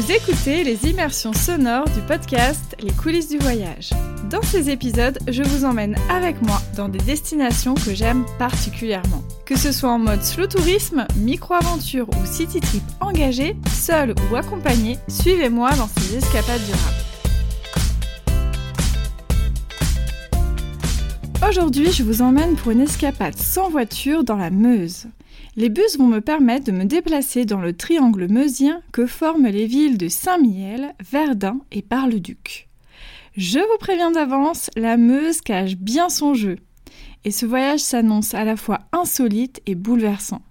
Vous écoutez les immersions sonores du podcast Les coulisses du voyage. Dans ces épisodes, je vous emmène avec moi dans des destinations que j'aime particulièrement. Que ce soit en mode slow tourisme, micro-aventure ou city trip engagé, seul ou accompagné, suivez-moi dans ces escapades durables. Aujourd'hui, je vous emmène pour une escapade sans voiture dans la Meuse. Les bus vont me permettre de me déplacer dans le triangle meusien que forment les villes de Saint-Mihiel, Verdun et Bar-le-Duc. Je vous préviens d'avance, la Meuse cache bien son jeu. Et ce voyage s'annonce à la fois insolite et bouleversant.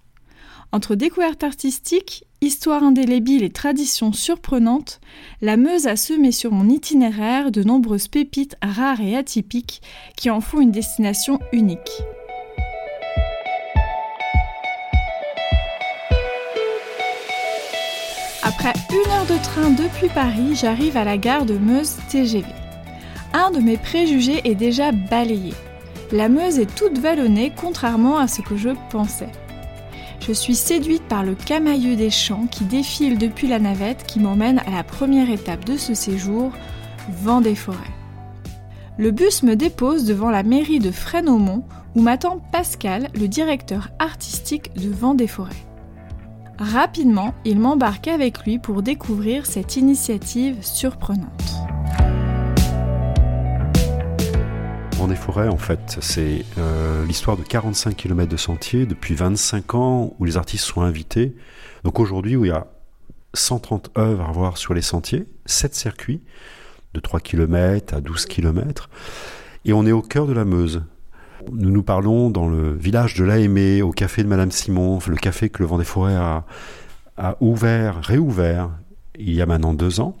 Entre découvertes artistiques, histoire indélébile et traditions surprenantes, la Meuse a semé sur mon itinéraire de nombreuses pépites rares et atypiques qui en font une destination unique. Après une heure de train depuis Paris, j'arrive à la gare de Meuse TGV. Un de mes préjugés est déjà balayé. La Meuse est toute vallonnée contrairement à ce que je pensais je suis séduite par le camailleux des champs qui défile depuis la navette qui m'emmène à la première étape de ce séjour, vent des forêts. Le bus me dépose devant la mairie de Fresnes-Aumont où m'attend Pascal, le directeur artistique de Vent des forêts. Rapidement, il m'embarque avec lui pour découvrir cette initiative surprenante. des forêts, en fait, c'est euh, l'histoire de 45 km de sentiers depuis 25 ans où les artistes sont invités. Donc aujourd'hui, il y a 130 œuvres à voir sur les sentiers, 7 circuits de 3 km à 12 km. Et on est au cœur de la Meuse. Nous nous parlons dans le village de l'Aimé, au café de Madame Simon, le café que le Vent des Forêts a, ouvert, réouvert il y a maintenant deux ans.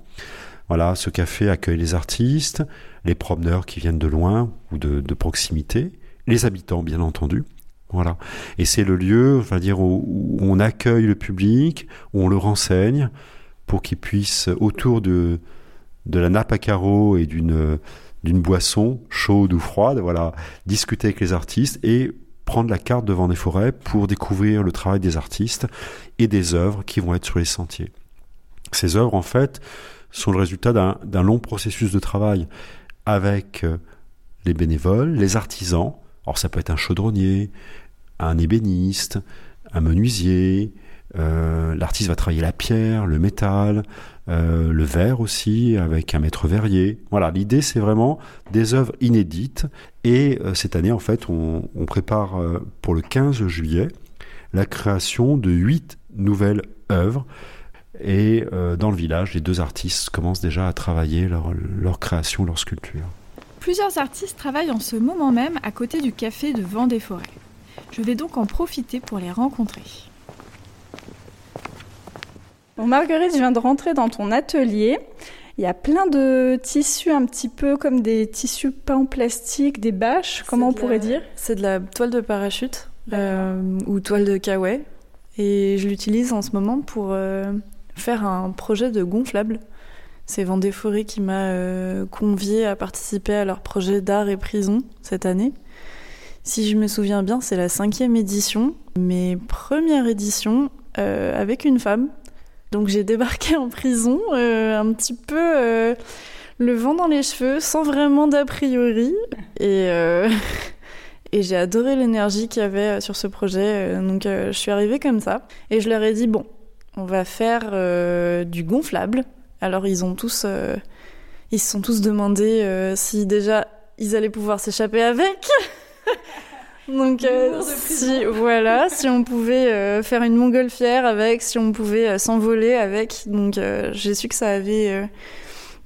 Voilà, ce café accueille les artistes, les promeneurs qui viennent de loin ou de, proximité, les habitants bien entendu. Voilà. Et c'est le lieu, va dire, où, on accueille le public, où on le renseigne pour qu'il puisse, autour de, de la nappe à carreaux et d'une, d'une boisson chaude ou froide, voilà, discuter avec les artistes et prendre la carte devant des forêts pour découvrir le travail des artistes et des œuvres qui vont être sur les sentiers. Ces œuvres, en fait, sont le résultat d'un long processus de travail avec euh, les bénévoles, les artisans. Alors ça peut être un chaudronnier, un ébéniste, un menuisier. Euh, l'artiste va travailler la pierre, le métal, euh, le verre aussi, avec un maître verrier. Voilà, l'idée c'est vraiment des œuvres inédites. Et cette année, en fait, on, prépare pour le 15 juillet la création de huit nouvelles œuvres et euh, dans le village, les deux artistes commencent déjà à travailler leur, leur, création, leur sculpture. Plusieurs artistes travaillent en ce moment même à côté du café de Vent des Forêts. Je vais donc en profiter pour les rencontrer. Bon, Marguerite, je viens de rentrer dans ton atelier. Il y a plein de tissus, un petit peu comme des tissus peints en plastique, des bâches, comment on pourrait dire? C'est de la toile de parachute euh, ou toile de kawaii. Et je l'utilise en ce moment pour euh, faire un projet de gonflable. C'est Vendée Forêt qui m'a euh, convié à participer à leur projet d'art et prison cette année. Si je me souviens bien, c'est la cinquième édition, mes premières éditions euh, avec une femme. Donc j'ai débarqué en prison euh, un petit peu le vent dans les cheveux, sans vraiment d'a priori. Et, et j'ai adoré l'énergie qu'il y avait sur ce projet. Donc je suis arrivée comme ça. Et je leur ai dit, bon, on va faire euh, du gonflable. Alors ils ont tous, euh, ils se sont tous demandé euh, si déjà ils allaient pouvoir s'échapper avec. Donc si voilà, si on pouvait faire une montgolfière avec, si on pouvait s'envoler avec. Donc j'ai su que ça avait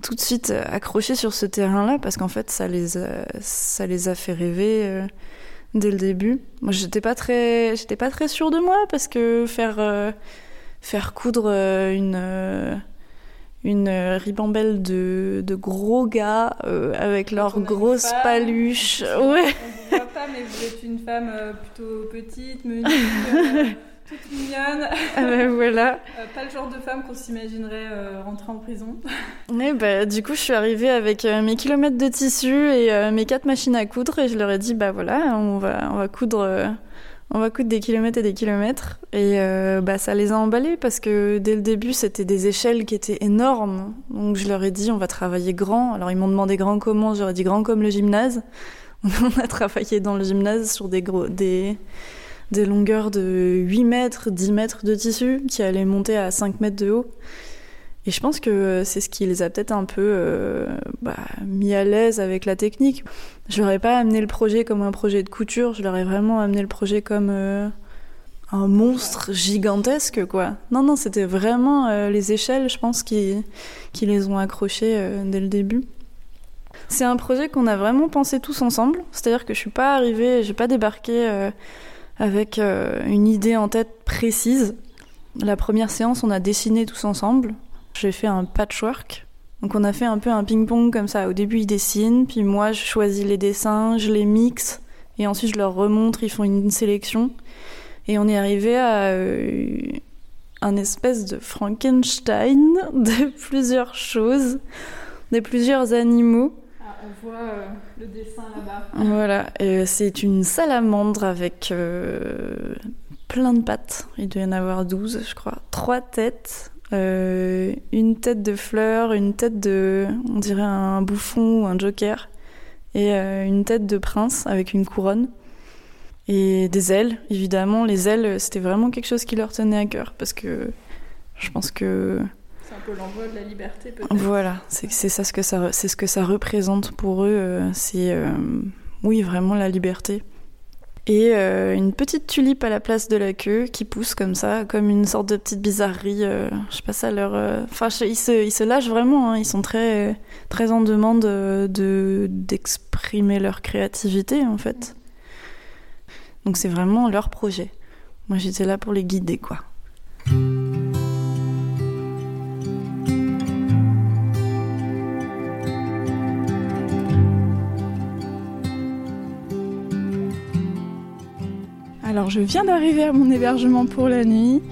tout de suite accroché sur ce terrain-là parce qu'en fait ça les a, ça les a fait rêver dès le début. Moi j'étais pas très j'étais pas très sûre de moi parce que faire faire coudre euh, une euh, une ribambelle de, de gros gars euh, avec leurs grosses paluches. Ouais. On voit pas, mais vous êtes une femme plutôt petite, menue, toute mignonne. Ah ben voilà. pas le genre de femme qu'on s'imaginerait rentrer en prison. Ouais, bah, du coup, je suis arrivée avec mes kilomètres de tissu et mes quatre machines à coudre et je leur ai dit, bah voilà, on va, on va coudre on va coudre des kilomètres et des kilomètres. Et euh, bah, ça les a emballés parce que dès le début, c'était des échelles qui étaient énormes. Donc je leur ai dit, on va travailler grand. Alors ils m'ont demandé grand comment, j'aurais dit grand comme le gymnase. on a travaillé dans le gymnase sur des, des, des longueurs de 8 mètres, 10 mètres de tissu qui allaient monter à 5 mètres de haut. Et je pense que c'est ce qui les a peut-être un peu euh, bah, mis à l'aise avec la technique. Je leur ai pas amené le projet comme un projet de couture, je leur ai vraiment amené le projet comme euh, un monstre gigantesque, quoi. Non, non, c'était vraiment euh, les échelles, je pense, qui, qui les ont accrochés dès le début. C'est un projet qu'on a vraiment pensé tous ensemble, c'est-à-dire que je suis pas arrivée, j'ai pas débarqué avec une idée en tête précise. La première séance, on a dessiné tous ensemble. J'ai fait un patchwork. Donc on a fait un peu un ping-pong comme ça. Au début ils dessinent, puis moi je choisis les dessins, je les mixe, et ensuite je leur remontre, ils font une sélection. Et on est arrivé à euh, un espèce de Frankenstein de plusieurs choses, de plusieurs animaux. Ah, on voit euh, le dessin là-bas. Voilà, c'est une salamandre avec euh, plein de pattes. Il doit y en avoir 12, je crois. Trois têtes, euh, une tête de fleur, une tête de, on dirait un bouffon ou un joker, et euh, une tête de prince avec une couronne. Et des ailes, évidemment. Les ailes, c'était vraiment quelque chose qui leur tenait à cœur, parce que je pense que... C'est un peu l'envoi de la liberté, peut-être. Voilà, c'est ça ce que ça, c'est ce que ça représente pour eux. Euh, c'est, oui, vraiment la liberté et euh, une petite tulipe à la place de la queue qui pousse comme ça, comme une sorte de petite bizarrerie. Euh, je sais pas ça leur. Euh, enfin, ils, se, ils se lâchent vraiment. Hein, ils sont très très en demande de d'exprimer leur créativité en fait. Donc c'est vraiment leur projet. Moi j'étais là pour les guider quoi. Alors je viens d'arriver à mon hébergement pour la nuit.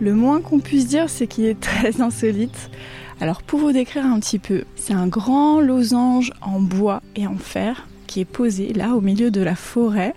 Le moins qu'on puisse dire, c'est qu'il est très insolite. Alors pour vous décrire un petit peu, c'est un grand losange en bois et en fer qui est posé là au milieu de la forêt.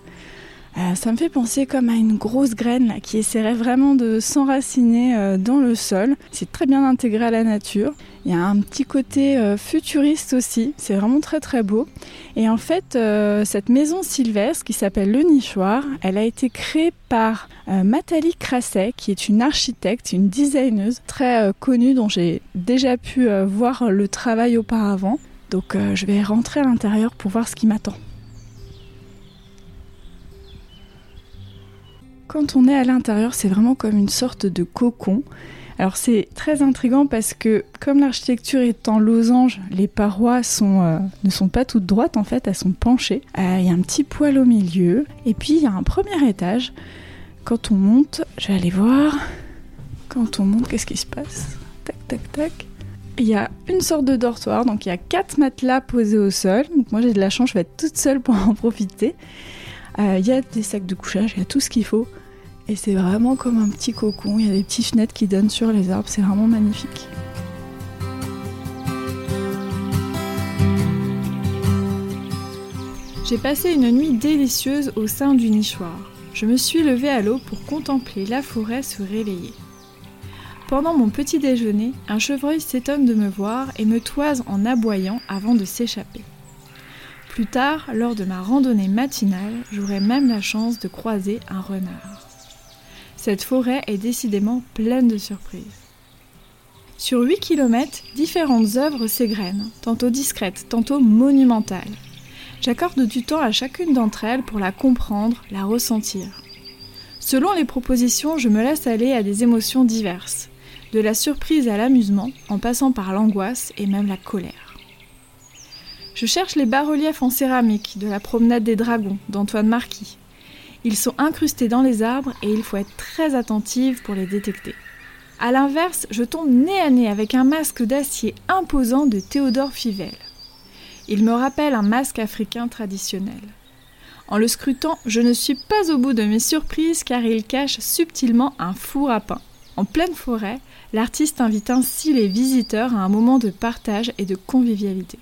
Euh, ça me fait penser comme à une grosse graine qui essaierait vraiment de s'enraciner euh, dans le sol. C'est très bien intégré à la nature. Il y a un petit côté euh, futuriste aussi, c'est vraiment très très beau. Et en fait, cette maison sylvestre qui s'appelle Le Nichoir, elle a été créée par Mathalie Crasset, qui est une architecte, une designeuse très connue dont j'ai déjà pu voir le travail auparavant. Donc je vais rentrer à l'intérieur pour voir ce qui m'attend. Quand on est à l'intérieur, c'est vraiment comme une sorte de cocon. Alors c'est très intrigant parce que comme l'architecture est en losange, les parois euh, ne sont pas toutes droites en fait, elles sont penchées. Euh, il y a un petit poêle au milieu et puis il y a un premier étage. Quand on monte, je vais aller voir. Quand on monte, qu'est-ce qui se passe? Tac tac tac. Il y a une sorte de dortoir, donc il y a quatre matelas posés au sol. Donc moi j'ai de la chance, je vais être toute seule pour en profiter. Euh, il y a des sacs de couchage, il y a tout ce qu'il faut. Et c'est vraiment comme un petit cocon, il y a des petites fenêtres qui donnent sur les arbres, c'est vraiment magnifique. J'ai passé une nuit délicieuse au sein du nichoir. Je me suis levée à l'eau pour contempler la forêt se réveiller. Pendant mon petit déjeuner, un chevreuil s'étonne de me voir et me toise en aboyant avant de s'échapper. Plus tard, lors de ma randonnée matinale, j'aurai même la chance de croiser un renard. Cette forêt est décidément pleine de surprises. Sur 8 km, différentes œuvres s'égrènent, tantôt discrètes, tantôt monumentales. J'accorde du temps à chacune d'entre elles pour la comprendre, la ressentir. Selon les propositions, je me laisse aller à des émotions diverses, de la surprise à l'amusement, en passant par l'angoisse et même la colère. Je cherche les bas-reliefs en céramique de la promenade des dragons d'Antoine Marquis, ils sont incrustés dans les arbres et il faut être très attentive pour les détecter. A l'inverse, je tombe nez à nez avec un masque d'acier imposant de Théodore Fivel. Il me rappelle un masque africain traditionnel. En le scrutant, je ne suis pas au bout de mes surprises car il cache subtilement un four à pain. En pleine forêt, l'artiste invite ainsi les visiteurs à un moment de partage et de convivialité.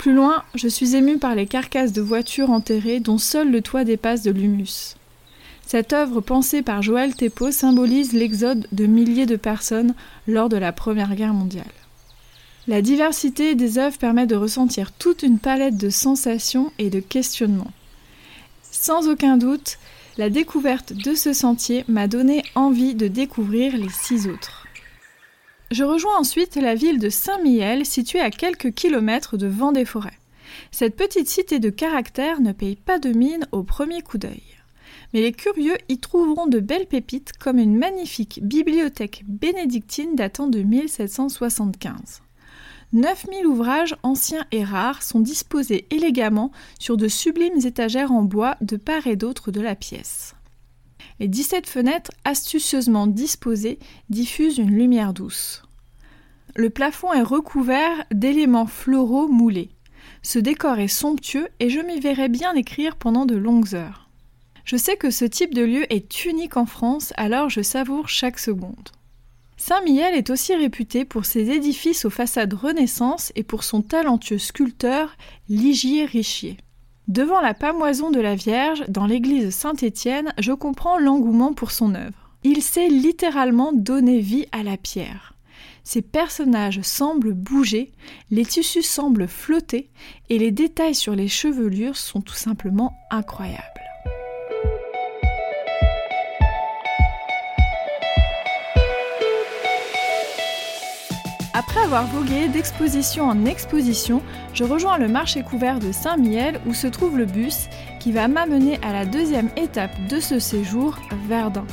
Plus loin, je suis émue par les carcasses de voitures enterrées dont seul le toit dépasse de l'humus. Cette œuvre pensée par Joël Thépeau symbolise l'exode de milliers de personnes lors de la Première Guerre mondiale. La diversité des œuvres permet de ressentir toute une palette de sensations et de questionnements. Sans aucun doute, la découverte de ce sentier m'a donné envie de découvrir les six autres. Je rejoins ensuite la ville de Saint-Mihiel, située à quelques kilomètres de Vendée-Forêt. Cette petite cité de caractère ne paye pas de mine au premier coup d'œil. Mais les curieux y trouveront de belles pépites comme une magnifique bibliothèque bénédictine datant de 1775. 9000 ouvrages anciens et rares sont disposés élégamment sur de sublimes étagères en bois de part et d'autre de la pièce. Les 17 fenêtres astucieusement disposées diffusent une lumière douce. Le plafond est recouvert d'éléments floraux moulés. Ce décor est somptueux et je m'y verrais bien écrire pendant de longues heures. Je sais que ce type de lieu est unique en France, alors je savoure chaque seconde. Saint-Mihiel est aussi réputé pour ses édifices aux façades Renaissance et pour son talentueux sculpteur Ligier Richier. Devant la pamoison de la Vierge, dans l'église Saint-Étienne, je comprends l'engouement pour son œuvre. Il sait littéralement donner vie à la pierre. Ses personnages semblent bouger, les tissus semblent flotter, et les détails sur les chevelures sont tout simplement incroyables. Après avoir vogué d'exposition en exposition, je rejoins le marché couvert de Saint-Miel où se trouve le bus qui va m'amener à la deuxième étape de ce séjour, Verdun.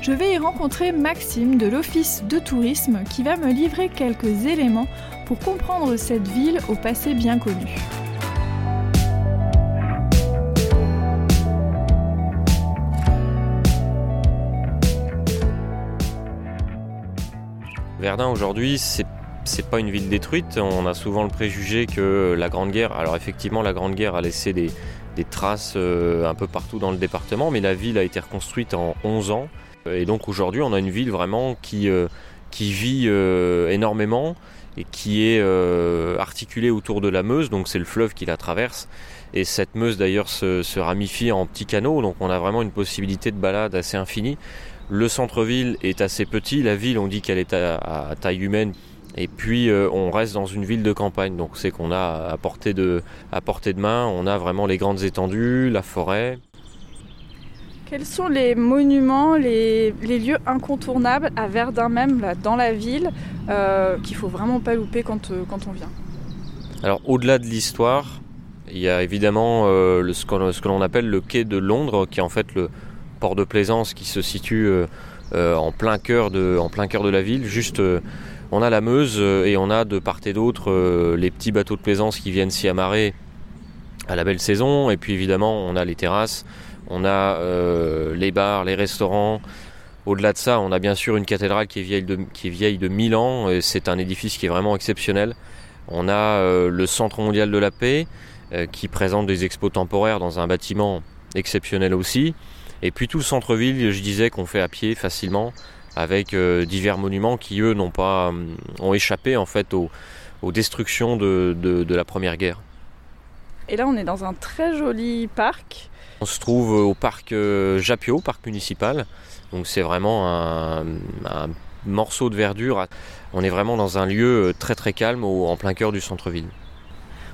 Je vais y rencontrer Maxime de l'Office de tourisme qui va me livrer quelques éléments pour comprendre cette ville au passé bien connu. Verdun aujourd'hui, c'est c'est pas une ville détruite. On a souvent le préjugé que la Grande Guerre, alors effectivement, la Grande Guerre a laissé des, traces euh, un peu partout dans le département, mais la ville a été reconstruite en 11 ans. Et donc aujourd'hui, on a une ville vraiment qui, euh, qui vit euh, énormément et qui est articulée autour de la Meuse, donc c'est le fleuve qui la traverse. Et cette Meuse d'ailleurs se, ramifie en petits canaux, donc on a vraiment une possibilité de balade assez infinie. Le centre-ville est assez petit, la ville on dit qu'elle est à taille humaine et puis euh, on reste dans une ville de campagne, donc c'est qu'on a à portée, de, à portée de main, on a vraiment les grandes étendues, la forêt. Quels sont les monuments, les, lieux incontournables à Verdun même, là, dans la ville, euh, qu'il faut vraiment pas louper quand, euh, quand on vient? Alors au-delà de l'histoire, il y a évidemment le, ce que l'on appelle le quai de Londres, qui est en fait le port de plaisance qui se situe en, plein cœur de, en plein cœur de la ville, juste on a la Meuse euh, et on a de part et d'autre euh, les petits bateaux de plaisance qui viennent s'y amarrer à la belle saison. Et puis évidemment, on a les terrasses, on a euh, les bars, les restaurants. Au-delà de ça, on a bien sûr une cathédrale qui est vieille de, qui est vieille de 1000 ans. C'est un édifice qui est vraiment exceptionnel. On a le Centre mondial de la paix qui présente des expos temporaires dans un bâtiment exceptionnel aussi. Et puis tout le centre-ville, je disais qu'on fait à pied facilement avec euh, divers monuments qui eux n'ont pas euh, ont échappé en fait aux, destructions de, la première guerre. Et là on est dans un très joli parc. On se trouve au parc euh, Japio, parc municipal. Donc c'est vraiment un, morceau de verdure. On est vraiment dans un lieu très très calme en plein cœur du centre-ville.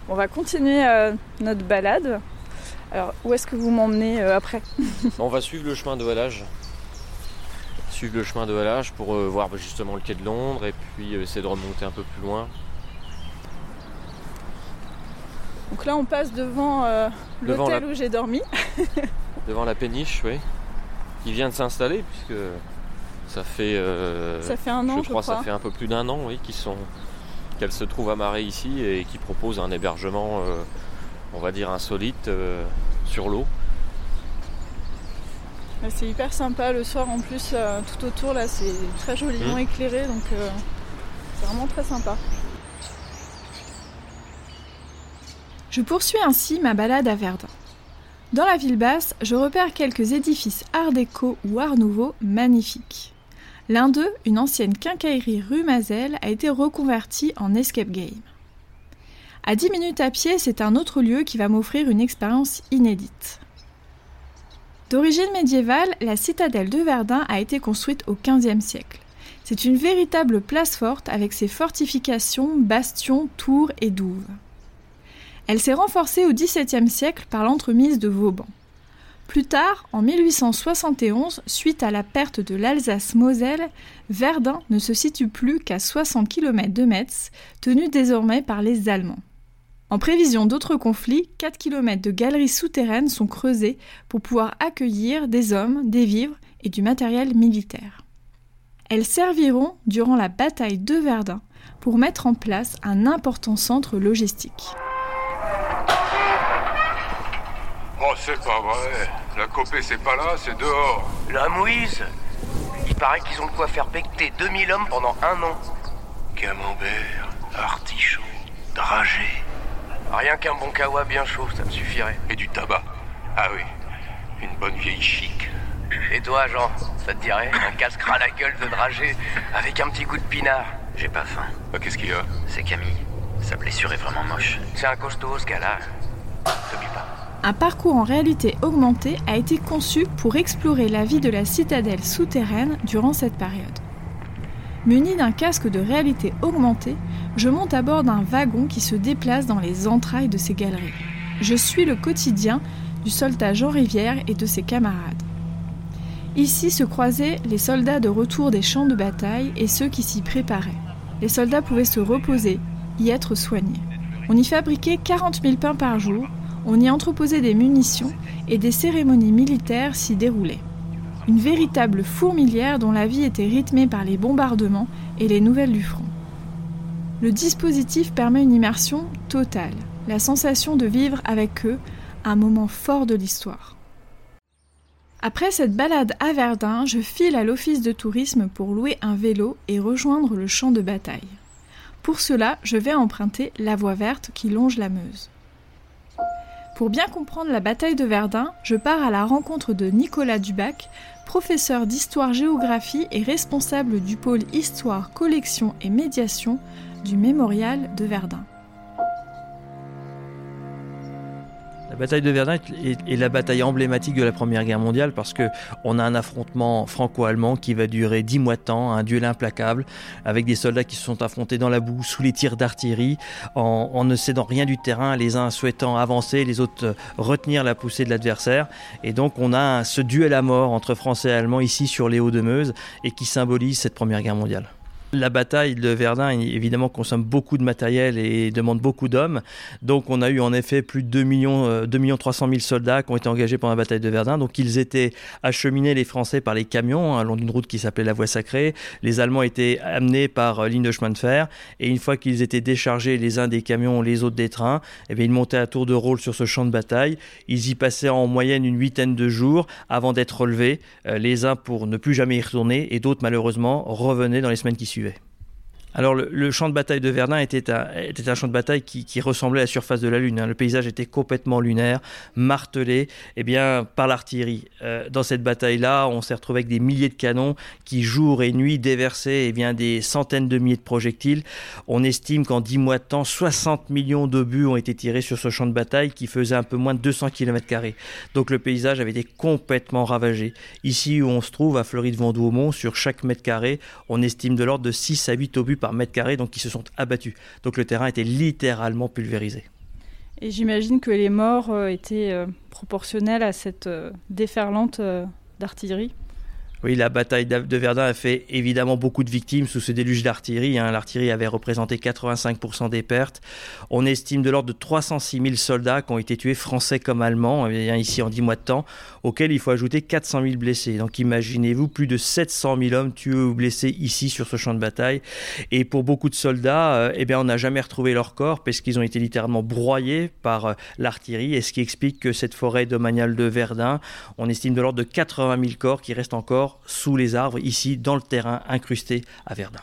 On va continuer notre balade. Alors où est-ce que vous m'emmenez après? On va suivre le chemin de halage suivre le chemin de halage pour euh, voir justement le quai de Londres et puis euh, essayer de remonter un peu plus loin. Donc là on passe devant euh, l'hôtel où j'ai dormi. devant la péniche, oui. Qui vient de s'installer puisque ça fait ça fait un an je crois, ça fait un peu plus d'un an oui qui sont qu'elle se trouve amarrée ici et qui propose un hébergement on va dire insolite sur l'eau c'est hyper sympa le soir en plus, euh, tout autour là c'est très joliment mmh. éclairé donc euh, c'est vraiment très sympa. Je poursuis ainsi ma balade à Verdun. Dans la ville basse, je repère quelques édifices art déco ou art nouveau magnifiques. L'un d'eux, une ancienne quincaillerie rue Mazel, a été reconverti en escape game. À 10 minutes à pied, c'est un autre lieu qui va m'offrir une expérience inédite. D'origine médiévale, la citadelle de Verdun a été construite au XVe siècle. C'est une véritable place forte avec ses fortifications, bastions, tours et douves. Elle s'est renforcée au XVIIe siècle par l'entremise de Vauban. Plus tard, en 1871, suite à la perte de l'Alsace-Moselle, Verdun ne se situe plus qu'à 60 km de Metz, tenu désormais par les Allemands. En prévision d'autres conflits, 4 km de galeries souterraines sont creusées pour pouvoir accueillir des hommes, des vivres et du matériel militaire. Elles serviront, durant la bataille de Verdun, pour mettre en place un important centre logistique. Oh, c'est pas vrai. La copée, c'est pas là, c'est dehors. La mouise? Il paraît qu'ils ont de quoi faire becter 2000 hommes pendant un an. Camembert, artichaut, dragé. Rien qu'un bon kawa bien chaud, ça me suffirait. Et du tabac. Ah oui, une bonne vieille chic. Et toi, Jean, ça te dirait Un casquera la gueule de dragé avec un petit coup de pinard? J'ai pas faim. Bah, Qu'est-ce qu'il y a? C'est Camille. Sa blessure est vraiment moche. C'est un costaud, ce gars-là. T'oublie pas. Un parcours en réalité augmentée a été conçu pour explorer la vie de la citadelle souterraine durant cette période. Muni d'un casque de réalité augmentée, je monte à bord d'un wagon qui se déplace dans les entrailles de ces galeries. Je suis le quotidien du soldat Jean Rivière et de ses camarades. Ici se croisaient les soldats de retour des champs de bataille et ceux qui s'y préparaient. Les soldats pouvaient se reposer, y être soignés. On y fabriquait 40 000 pains par jour, on y entreposait des munitions et des cérémonies militaires s'y déroulaient. Une véritable fourmilière dont la vie était rythmée par les bombardements et les nouvelles du front. Le dispositif permet une immersion totale, la sensation de vivre avec eux un moment fort de l'histoire. Après cette balade à Verdun, je file à l'office de tourisme pour louer un vélo et rejoindre le champ de bataille. Pour cela, je vais emprunter la voie verte qui longe la Meuse. Pour bien comprendre la bataille de Verdun, je pars à la rencontre de Nicolas Dubac, professeur d'histoire-géographie et responsable du pôle Histoire, Collection et Médiation du Mémorial de Verdun. La bataille de Verdun est, la bataille emblématique de la Première Guerre mondiale parce que on a un affrontement franco-allemand qui va durer dix mois de temps, un duel implacable avec des soldats qui se sont affrontés dans la boue, sous les tirs d'artillerie, en, en ne cédant rien du terrain, les uns souhaitant avancer, les autres euh, retenir la poussée de l'adversaire. Et donc on a ce duel à mort entre Français et Allemands ici sur les Hauts de Meuse et qui symbolise cette Première Guerre mondiale. La bataille de Verdun, évidemment, consomme beaucoup de matériel et demande beaucoup d'hommes. Donc, on a eu en effet plus de 2 millions, euh, 2 millions 300 000 soldats qui ont été engagés pendant la bataille de Verdun. Donc, ils étaient acheminés, les Français, par les camions, hein, long d'une route qui s'appelait la Voie Sacrée. Les Allemands étaient amenés par euh, ligne de chemin de fer. Et une fois qu'ils étaient déchargés, les uns des camions, les autres des trains, eh bien, ils montaient à tour de rôle sur ce champ de bataille. Ils y passaient en moyenne une huitaine de jours avant d'être relevés, euh, les uns pour ne plus jamais y retourner et d'autres, malheureusement, revenaient dans les semaines qui suivaient. Alors le, champ de bataille de Verdun était un, champ de bataille qui, qui, ressemblait à la surface de la Lune. Hein. Le paysage était complètement lunaire, martelé eh bien, par l'artillerie. Euh, dans cette bataille-là, on s'est retrouvé avec des milliers de canons qui, jour et nuit, déversaient eh bien, des centaines de milliers de projectiles. On estime qu'en 10 mois de temps, 60 millions d'obus ont été tirés sur ce champ de bataille qui faisait un peu moins de 200 km. Donc le paysage avait été complètement ravagé. Ici où on se trouve, à Fleury-de-Vendômont, sur chaque mètre carré, on estime de l'ordre de 6 à 8 obus par mètre carré, donc qui se sont abattus. Donc le terrain était littéralement pulvérisé. Et j'imagine que les morts euh, étaient euh, proportionnels à cette euh, déferlante d'artillerie oui, la bataille de Verdun a fait évidemment beaucoup de victimes sous ce déluge d'artillerie. Hein. L'artillerie avait représenté 85% des pertes. On estime de l'ordre de 306 000 soldats qui ont été tués, français comme allemands, eh ici en 10 mois de temps, auxquels il faut ajouter 400 000 blessés. Donc imaginez-vous plus de 700 000 hommes tués ou blessés ici sur ce champ de bataille. Et pour beaucoup de soldats, euh, eh bien, on n'a jamais retrouvé leur corps parce qu'ils ont été littéralement broyés par euh, l'artillerie. Et ce qui explique que cette forêt domaniale de Verdun, on estime de l'ordre de 80 000 corps qui restent encore sous les arbres, ici dans le terrain incrusté à Verdun.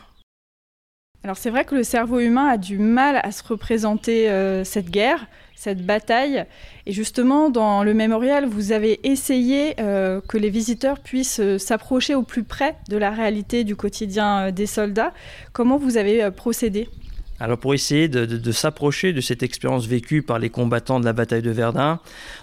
Alors c'est vrai que le cerveau humain a du mal à se représenter euh, cette guerre, cette bataille. Et justement, dans le mémorial, vous avez essayé euh, que les visiteurs puissent euh, s'approcher au plus près de la réalité du quotidien des soldats. Comment vous avez procédé? Alors pour essayer de, s'approcher de cette expérience vécue par les combattants de la bataille de Verdun,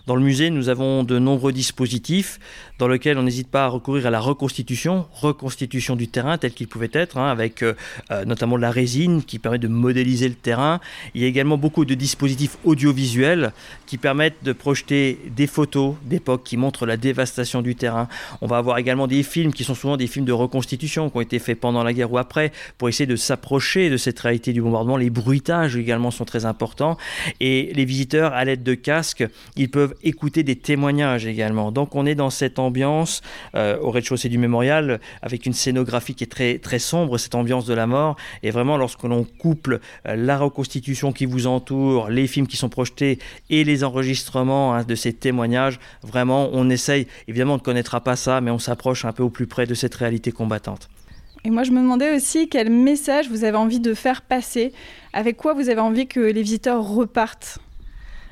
dans le musée nous avons de nombreux dispositifs dans lesquels on n'hésite pas à recourir à la reconstitution, reconstitution du terrain tel qu'il pouvait être, hein, avec euh, euh, notamment de la résine qui permet de modéliser le terrain. Il y a également beaucoup de dispositifs audiovisuels qui permettent de projeter des photos d'époque qui montrent la dévastation du terrain. On va avoir également des films qui sont souvent des films de reconstitution qui ont été faits pendant la guerre ou après pour essayer de s'approcher de cette réalité du bombardement les bruitages également sont très importants. Et les visiteurs, à l'aide de casques, ils peuvent écouter des témoignages également. Donc on est dans cette ambiance euh, au rez-de-chaussée du mémorial avec une scénographie qui est très, très sombre, cette ambiance de la mort. Et vraiment, lorsque l'on couple euh, la reconstitution qui vous entoure, les films qui sont projetés et les enregistrements hein, de ces témoignages, vraiment, on essaye, évidemment, on ne connaîtra pas ça, mais on s'approche un peu au plus près de cette réalité combattante. Et moi, je me demandais aussi quel message vous avez envie de faire passer, avec quoi vous avez envie que les visiteurs repartent?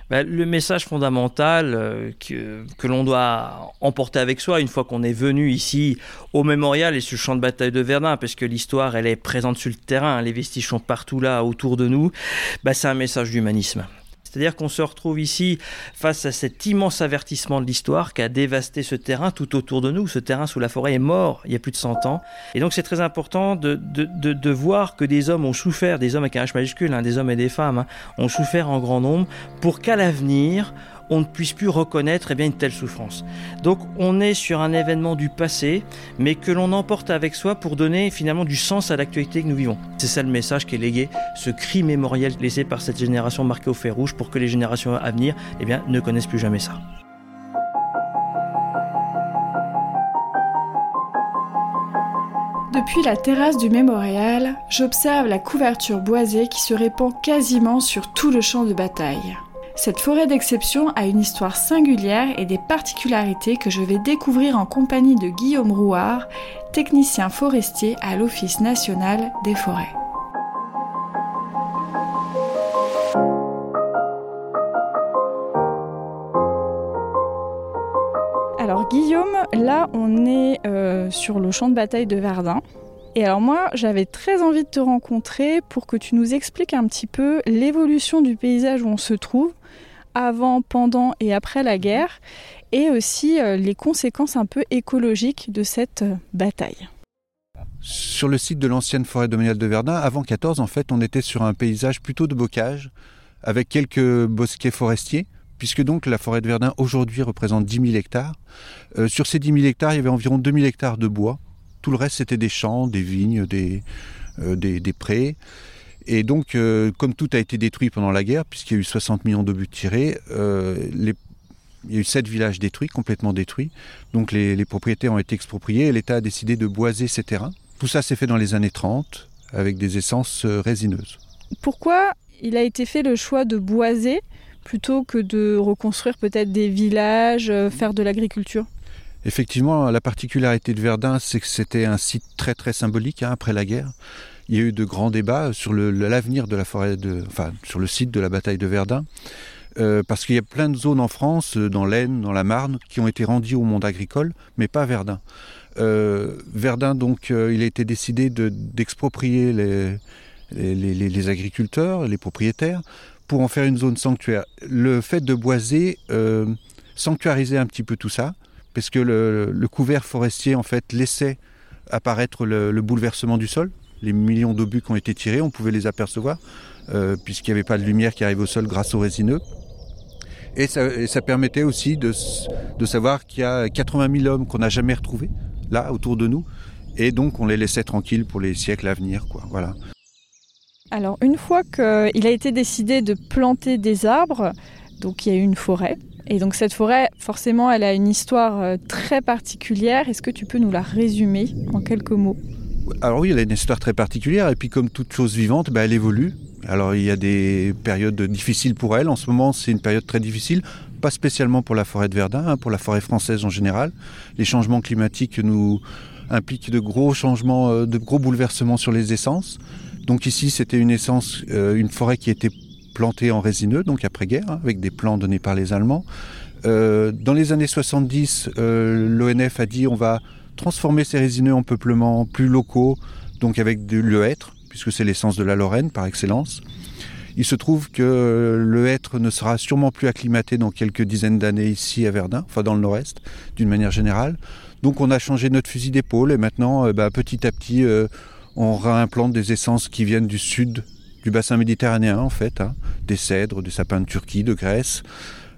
Ben, le message fondamental euh, que, l'on doit emporter avec soi une fois qu'on est venu ici au mémorial et sur le champ de bataille de Verdun, parce que l'histoire, elle est présente sur le terrain, les vestiges sont partout là autour de nous, ben, c'est un message d'humanisme. C'est-à-dire qu'on se retrouve ici face à cet immense avertissement de l'histoire qui a dévasté ce terrain tout autour de nous. Ce terrain sous la forêt est mort il y a plus de 100 ans. Et donc c'est très important de, de, de, voir que des hommes ont souffert, des hommes avec un H majuscule, hein, des hommes et des femmes, hein, ont souffert en grand nombre pour qu'à l'avenir, on ne puisse plus reconnaître eh bien, une telle souffrance. Donc on est sur un événement du passé, mais que l'on emporte avec soi pour donner finalement du sens à l'actualité que nous vivons. C'est ça le message qui est légué, ce cri mémoriel laissé par cette génération marquée au fer rouge pour que les générations à venir eh ne connaissent plus jamais ça. Depuis la terrasse du mémorial, j'observe la couverture boisée qui se répand quasiment sur tout le champ de bataille. Cette forêt d'exception a une histoire singulière et des particularités que je vais découvrir en compagnie de Guillaume Rouard, technicien forestier à l'Office national des forêts. Alors Guillaume, là on est euh, sur le champ de bataille de Verdun. Et alors moi, j'avais très envie de te rencontrer pour que tu nous expliques un petit peu l'évolution du paysage où on se trouve, avant, pendant et après la guerre, et aussi euh, les conséquences un peu écologiques de cette euh, bataille. Sur le site de l'ancienne forêt domaniale de Verdun, avant 14, en fait, on était sur un paysage plutôt de bocage, avec quelques bosquets forestiers, puisque donc la forêt de Verdun aujourd'hui représente 10 000 hectares. Euh, sur ces 10 000 hectares, il y avait environ 2 000 hectares de bois. Tout le reste, c'était des champs, des vignes, des, des prés. Et donc, euh, comme tout a été détruit pendant la guerre, puisqu'il y a eu 60 millions d'obus tirés, euh, il y a eu sept villages détruits, complètement détruits. Donc les, propriétaires ont été expropriés et l'État a décidé de boiser ces terrains. Tout ça s'est fait dans les années 30 avec des essences euh, résineuses. Pourquoi il a été fait le choix de boiser plutôt que de reconstruire peut-être des villages, faire de l'agriculture? Effectivement, la particularité de Verdun, c'est que c'était un site très très symbolique hein, après la guerre il y a eu de grands débats sur l'avenir de la forêt, de, enfin sur le site de la bataille de Verdun. Euh, parce qu'il y a plein de zones en France, euh, dans l'Aisne, dans la Marne, qui ont été rendues au monde agricole, mais pas Verdun. Euh, Verdun, donc, il a été décidé d'exproprier les, les, agriculteurs, les propriétaires, pour en faire une zone sanctuaire. Le fait de boiser sanctuarisait un petit peu tout ça, parce que le, couvert forestier, en fait, laissait apparaître le bouleversement du sol les millions d'obus qui ont été tirés, on pouvait les apercevoir, euh, puisqu'il n'y avait pas de lumière qui arrivait au sol grâce aux résineux. Et ça, permettait aussi de, savoir qu'il y a 80 000 hommes qu'on n'a jamais retrouvés, là, autour de nous. Et donc, on les laissait tranquilles pour les siècles à venir. Quoi. Voilà. Alors, une fois qu'il a été décidé de planter des arbres, donc il y a eu une forêt. Et donc cette forêt, forcément, elle a une histoire euh, très particulière. Est-ce que tu peux nous la résumer en quelques mots? Alors oui, elle a une histoire très particulière et puis comme toute chose vivante, bah, elle évolue. Alors il y a des périodes difficiles pour elle. En ce moment, c'est une période très difficile, pas spécialement pour la forêt de Verdun, hein, pour la forêt française en général. Les changements climatiques nous impliquent de gros changements, euh, de gros bouleversements sur les essences. Donc ici, c'était une essence, euh, une forêt qui était plantée en résineux, donc après-guerre, hein, avec des plans donnés par les Allemands. Euh, dans les années 70, l'ONF a dit on va transformer ces résineux en peuplements plus locaux, donc avec de l'hêtre, puisque c'est l'essence de la Lorraine par excellence. Il se trouve que le hêtre ne sera sûrement plus acclimaté dans quelques dizaines d'années ici à Verdun, enfin dans le nord-est, d'une manière générale. Donc on a changé notre fusil d'épaule et maintenant, euh, bah, petit à petit, euh, on réimplante des essences qui viennent du sud du bassin méditerranéen en fait, hein, des cèdres, des sapins de Turquie, de Grèce,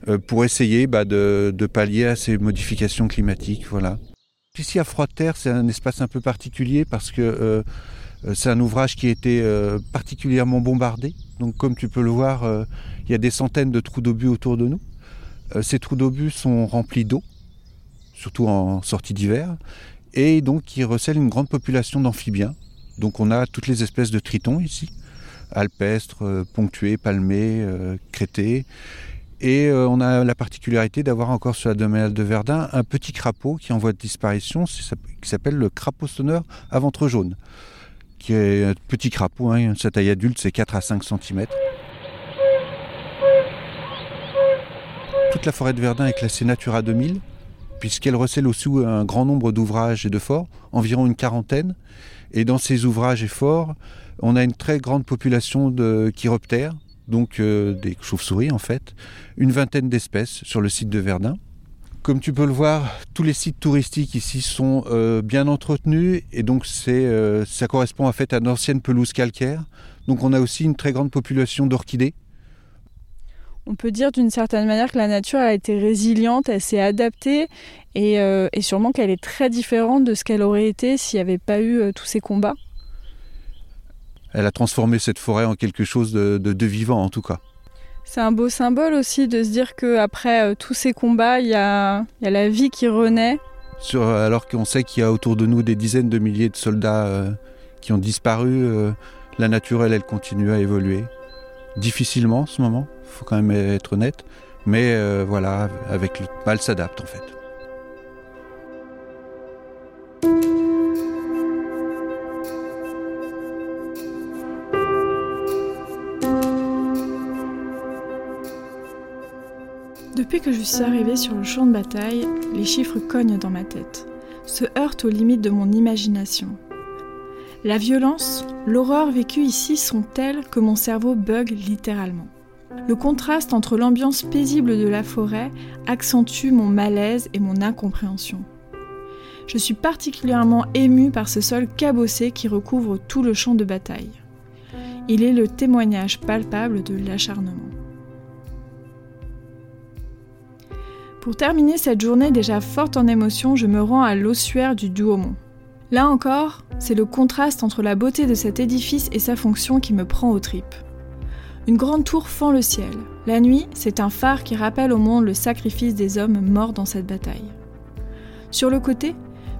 euh, pour essayer bah, de, pallier à ces modifications climatiques. Voilà. Ici à Froid-Terre, c'est un espace un peu particulier parce que c'est un ouvrage qui a été particulièrement bombardé. Donc comme tu peux le voir, euh, il y a des centaines de trous d'obus autour de nous. Euh, ces trous d'obus sont remplis d'eau, surtout en sortie d'hiver, et donc ils recèlent une grande population d'amphibiens. Donc on a toutes les espèces de tritons ici, alpestres, euh, ponctués, palmés, crétés. Et on a la particularité d'avoir encore sur la domaine de Verdun un petit crapaud qui est en voie de disparition, qui s'appelle le crapaud sonneur à ventre jaune qui est un petit crapaud, hein, sa taille adulte c'est 4 à 5 cm. Toute la forêt de Verdun est classée Natura 2000, puisqu'elle recèle aussi un grand nombre d'ouvrages et de forts, environ une quarantaine. Et dans ces ouvrages et forts, on a une très grande population de chiroptères, donc euh, des chauves-souris en fait, une vingtaine d'espèces sur le site de Verdun. Comme tu peux le voir, tous les sites touristiques ici sont euh, bien entretenus et donc euh, ça correspond en fait à d'anciennes pelouses calcaires. Donc on a aussi une très grande population d'orchidées. On peut dire d'une certaine manière que la nature a été résiliente, elle s'est adaptée et, sûrement qu'elle est très différente de ce qu'elle aurait été s'il n'y avait pas eu tous ces combats. Elle a transformé cette forêt en quelque chose de vivant en tout cas. C'est un beau symbole aussi de se dire qu'après euh, tous ces combats, il y a, la vie qui renaît. Euh, alors qu'on sait qu'il y a autour de nous des dizaines de milliers de soldats euh, qui ont disparu, la nature, elle, elle continue à évoluer. Difficilement en ce moment, il faut quand même être honnête. Mais voilà, avec le mal s'adapte en fait. Depuis que je suis arrivée sur le champ de bataille, les chiffres cognent dans ma tête, se heurtent aux limites de mon imagination. La violence, l'horreur vécue ici sont telles que mon cerveau bug littéralement. Le contraste entre l'ambiance paisible de la forêt accentue mon malaise et mon incompréhension. Je suis particulièrement émue par ce sol cabossé qui recouvre tout le champ de bataille. Il est le témoignage palpable de l'acharnement. Pour terminer cette journée déjà forte en émotions, je me rends à l'ossuaire du Douaumont. Là encore, c'est le contraste entre la beauté de cet édifice et sa fonction qui me prend aux tripes. Une grande tour fend le ciel. La nuit, c'est un phare qui rappelle au monde le sacrifice des hommes morts dans cette bataille. Sur le côté,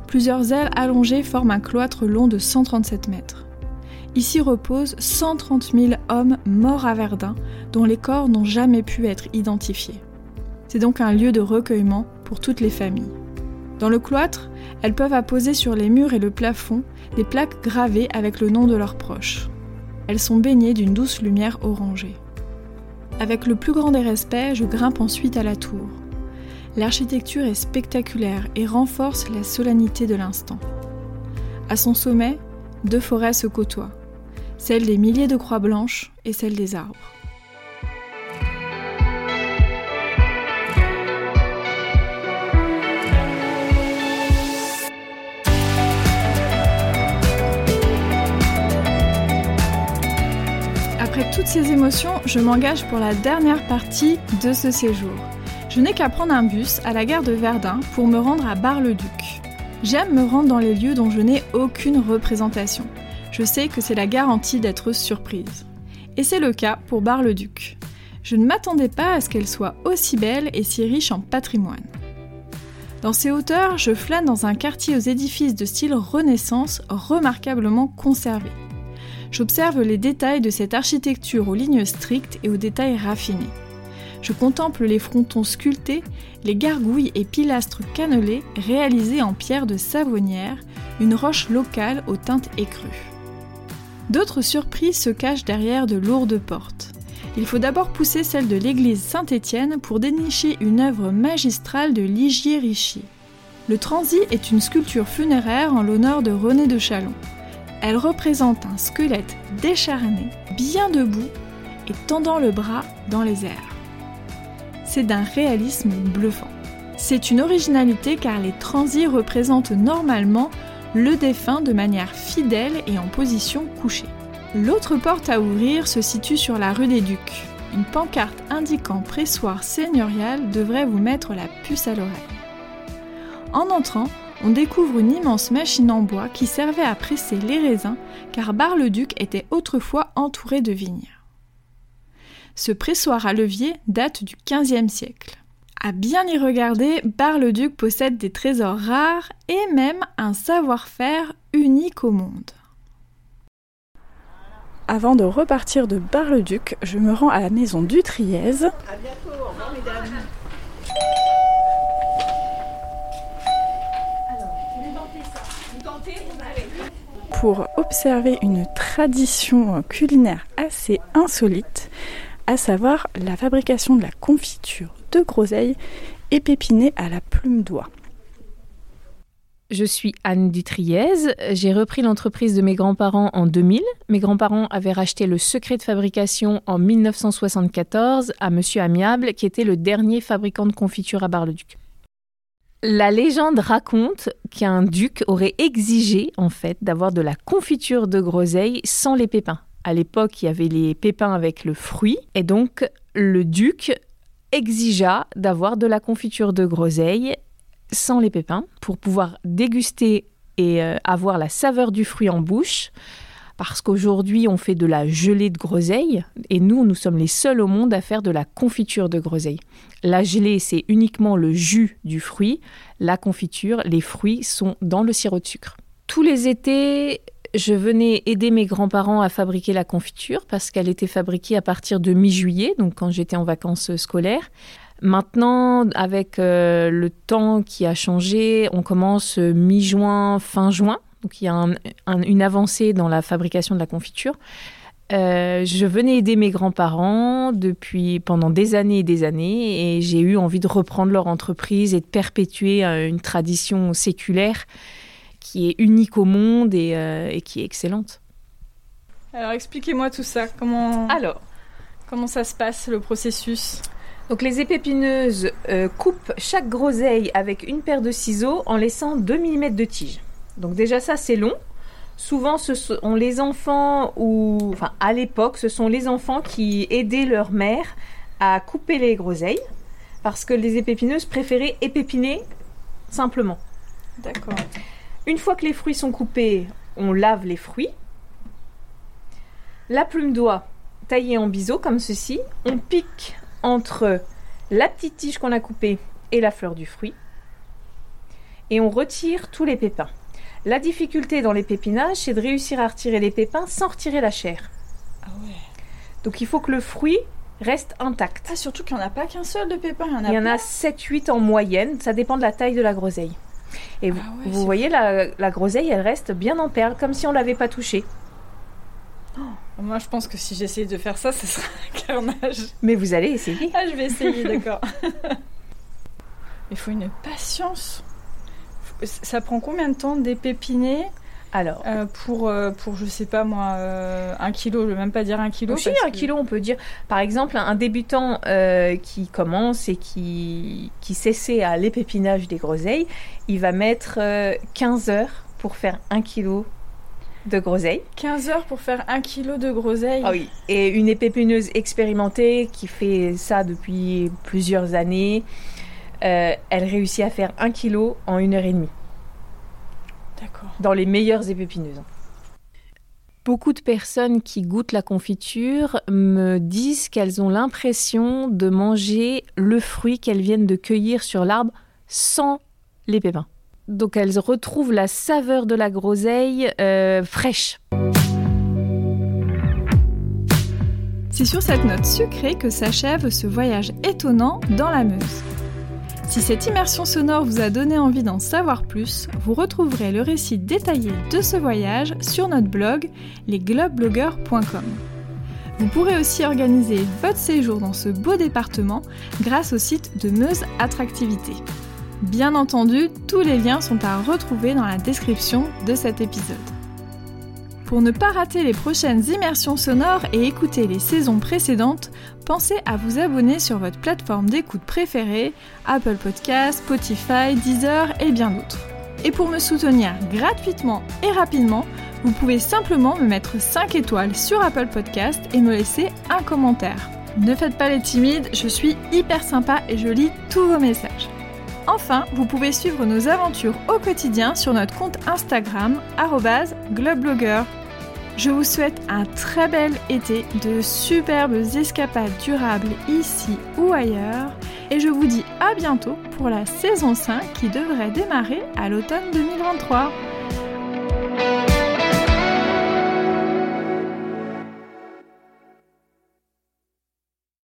plusieurs ailes allongées forment un cloître long de 137 mètres. Ici reposent 130 000 hommes morts à Verdun, dont les corps n'ont jamais pu être identifiés. C'est donc un lieu de recueillement pour toutes les familles. Dans le cloître, elles peuvent apposer sur les murs et le plafond des plaques gravées avec le nom de leurs proches. Elles sont baignées d'une douce lumière orangée. Avec le plus grand des respects, je grimpe ensuite à la tour. L'architecture est spectaculaire et renforce la solennité de l'instant. À son sommet, deux forêts se côtoient, celle des milliers de croix blanches et celle des arbres. Après toutes ces émotions, je m'engage pour la dernière partie de ce séjour. Je n'ai qu'à prendre un bus à la gare de Verdun pour me rendre à Bar-le-Duc. J'aime me rendre dans les lieux dont je n'ai aucune représentation. Je sais que c'est la garantie d'être surprise. Et c'est le cas pour Bar-le-Duc. Je ne m'attendais pas à ce qu'elle soit aussi belle et si riche en patrimoine. Dans ces hauteurs, je flâne dans un quartier aux édifices de style Renaissance remarquablement conservés. J'observe les détails de cette architecture aux lignes strictes et aux détails raffinés. Je contemple les frontons sculptés, les gargouilles et pilastres cannelés réalisés en pierre de savonnière, une roche locale aux teintes écrues. D'autres surprises se cachent derrière de lourdes portes. Il faut d'abord pousser celle de l'église Saint-Étienne pour dénicher une œuvre magistrale de Ligier Richier. Le transi est une sculpture funéraire en l'honneur de René de Chalon. Elle représente un squelette décharné, bien debout et tendant le bras dans les airs. C'est d'un réalisme bluffant. C'est une originalité car les transis représentent normalement le défunt de manière fidèle et en position couchée. L'autre porte à ouvrir se situe sur la rue des Ducs. Une pancarte indiquant pressoir seigneurial devrait vous mettre la puce à l'oreille. En entrant, on découvre une immense machine en bois qui servait à presser les raisins car Bar-le-Duc était autrefois entouré de vignes. Ce pressoir à levier date du XVe siècle. À bien y regarder, Bar-le-Duc possède des trésors rares et même un savoir-faire unique au monde. Avant de repartir de Bar-le-Duc, je me rends à la maison du mesdames. Pour observer une tradition culinaire assez insolite, à savoir la fabrication de la confiture de groseille épépinée à la plume d'oie. Je suis Anne Dutriez. J'ai repris l'entreprise de mes grands-parents en 2000. Mes grands-parents avaient racheté le secret de fabrication en 1974 à Monsieur Amiable, qui était le dernier fabricant de confiture à Bar-le-Duc. La légende raconte qu'un duc aurait exigé en fait d'avoir de la confiture de groseille sans les pépins. À l'époque, il y avait les pépins avec le fruit et donc le duc exigea d'avoir de la confiture de groseille sans les pépins pour pouvoir déguster et euh, avoir la saveur du fruit en bouche. Parce qu'aujourd'hui, on fait de la gelée de groseille et nous, nous sommes les seuls au monde à faire de la confiture de groseille. La gelée, c'est uniquement le jus du fruit. La confiture, les fruits sont dans le sirop de sucre. Tous les étés, je venais aider mes grands-parents à fabriquer la confiture parce qu'elle était fabriquée à partir de mi-juillet, donc quand j'étais en vacances scolaires. Maintenant, avec euh, le temps qui a changé, on commence mi-juin, fin juin. Donc il y a une avancée dans la fabrication de la confiture. Euh, je venais aider mes grands-parents depuis pendant des années et des années et j'ai eu envie de reprendre leur entreprise et de perpétuer euh, une tradition séculaire qui est unique au monde et, euh, et qui est excellente. Alors expliquez-moi tout ça. Comment Alors, comment ça se passe le processus? Donc les épépineuses coupent chaque groseille avec une paire de ciseaux en laissant 2 mm de tige. Donc déjà ça c'est long. Souvent ce sont les enfants ou enfin à l'époque ce sont les enfants qui aidaient leur mère à couper les groseilles parce que les épépineuses préféraient épépiner simplement. D'accord. Une fois que les fruits sont coupés, on lave les fruits. La plume d'oie taillée en biseau comme ceci, on pique entre la petite tige qu'on a coupée et la fleur du fruit et on retire tous les pépins. La difficulté dans les pépinages, c'est de réussir à retirer les pépins sans retirer la chair. Ah ouais. Donc il faut que le fruit reste intact. Ah, surtout qu'il n'y en a pas qu'un seul de pépins. Il y en a, 7-8 en moyenne, ça dépend de la taille de la groseille. Et vous, Ah ouais, vous c'est voyez, la, la groseille, elle reste bien en perles, comme si on l'avait pas touchée. Moi, je pense que si j'essayais de faire ça, ce serait un carnage. Mais vous allez essayer. Ah, je vais essayer, d'accord. Il faut une patience. Ça prend combien de temps d'épépiner Alors, euh, pour, euh, pour, je sais pas moi, euh, un kilo Je veux même pas dire un kilo. aussi, parce un que- kilo, on peut dire, par exemple, un débutant euh, qui commence et qui, qui s'essaie à l'épépinage des groseilles, il va mettre euh, 15 heures pour faire un kilo de groseilles. 15 heures pour faire un kilo de groseille. Ah oui. Et une épépineuse expérimentée qui fait ça depuis plusieurs années, euh, elle réussit à faire un kilo en une heure et demie, D'accord. dans les meilleures épépineuses. Beaucoup de personnes qui goûtent la confiture me disent qu'elles ont l'impression de manger le fruit qu'elles viennent de cueillir sur l'arbre sans les pépins. Donc elles retrouvent la saveur de la groseille euh, fraîche. C'est sur cette note sucrée que s'achève ce voyage étonnant dans la Meuse. Si cette immersion sonore vous a donné envie d'en savoir plus, vous retrouverez le récit détaillé de ce voyage sur notre blog lesglobeblogueurs.com. Vous pourrez aussi organiser votre séjour dans ce beau département grâce au site de Meuse Attractivité. Bien entendu, tous les liens sont à retrouver dans la description de cet épisode. Pour ne pas rater les prochaines immersions sonores et écouter les saisons précédentes, pensez à vous abonner sur votre plateforme d'écoute préférée, Apple Podcasts, Spotify, Deezer et bien d'autres. Et pour me soutenir gratuitement et rapidement, vous pouvez simplement me mettre 5 étoiles sur Apple Podcasts et me laisser un commentaire. Ne faites pas les timides, je suis hyper sympa et je lis tous vos messages. Enfin, vous pouvez suivre nos aventures au quotidien sur notre compte Instagram, globblogger. Je vous souhaite un très bel été, de superbes escapades durables ici ou ailleurs, et je vous dis à bientôt pour la saison 5 qui devrait démarrer à l'automne 2023.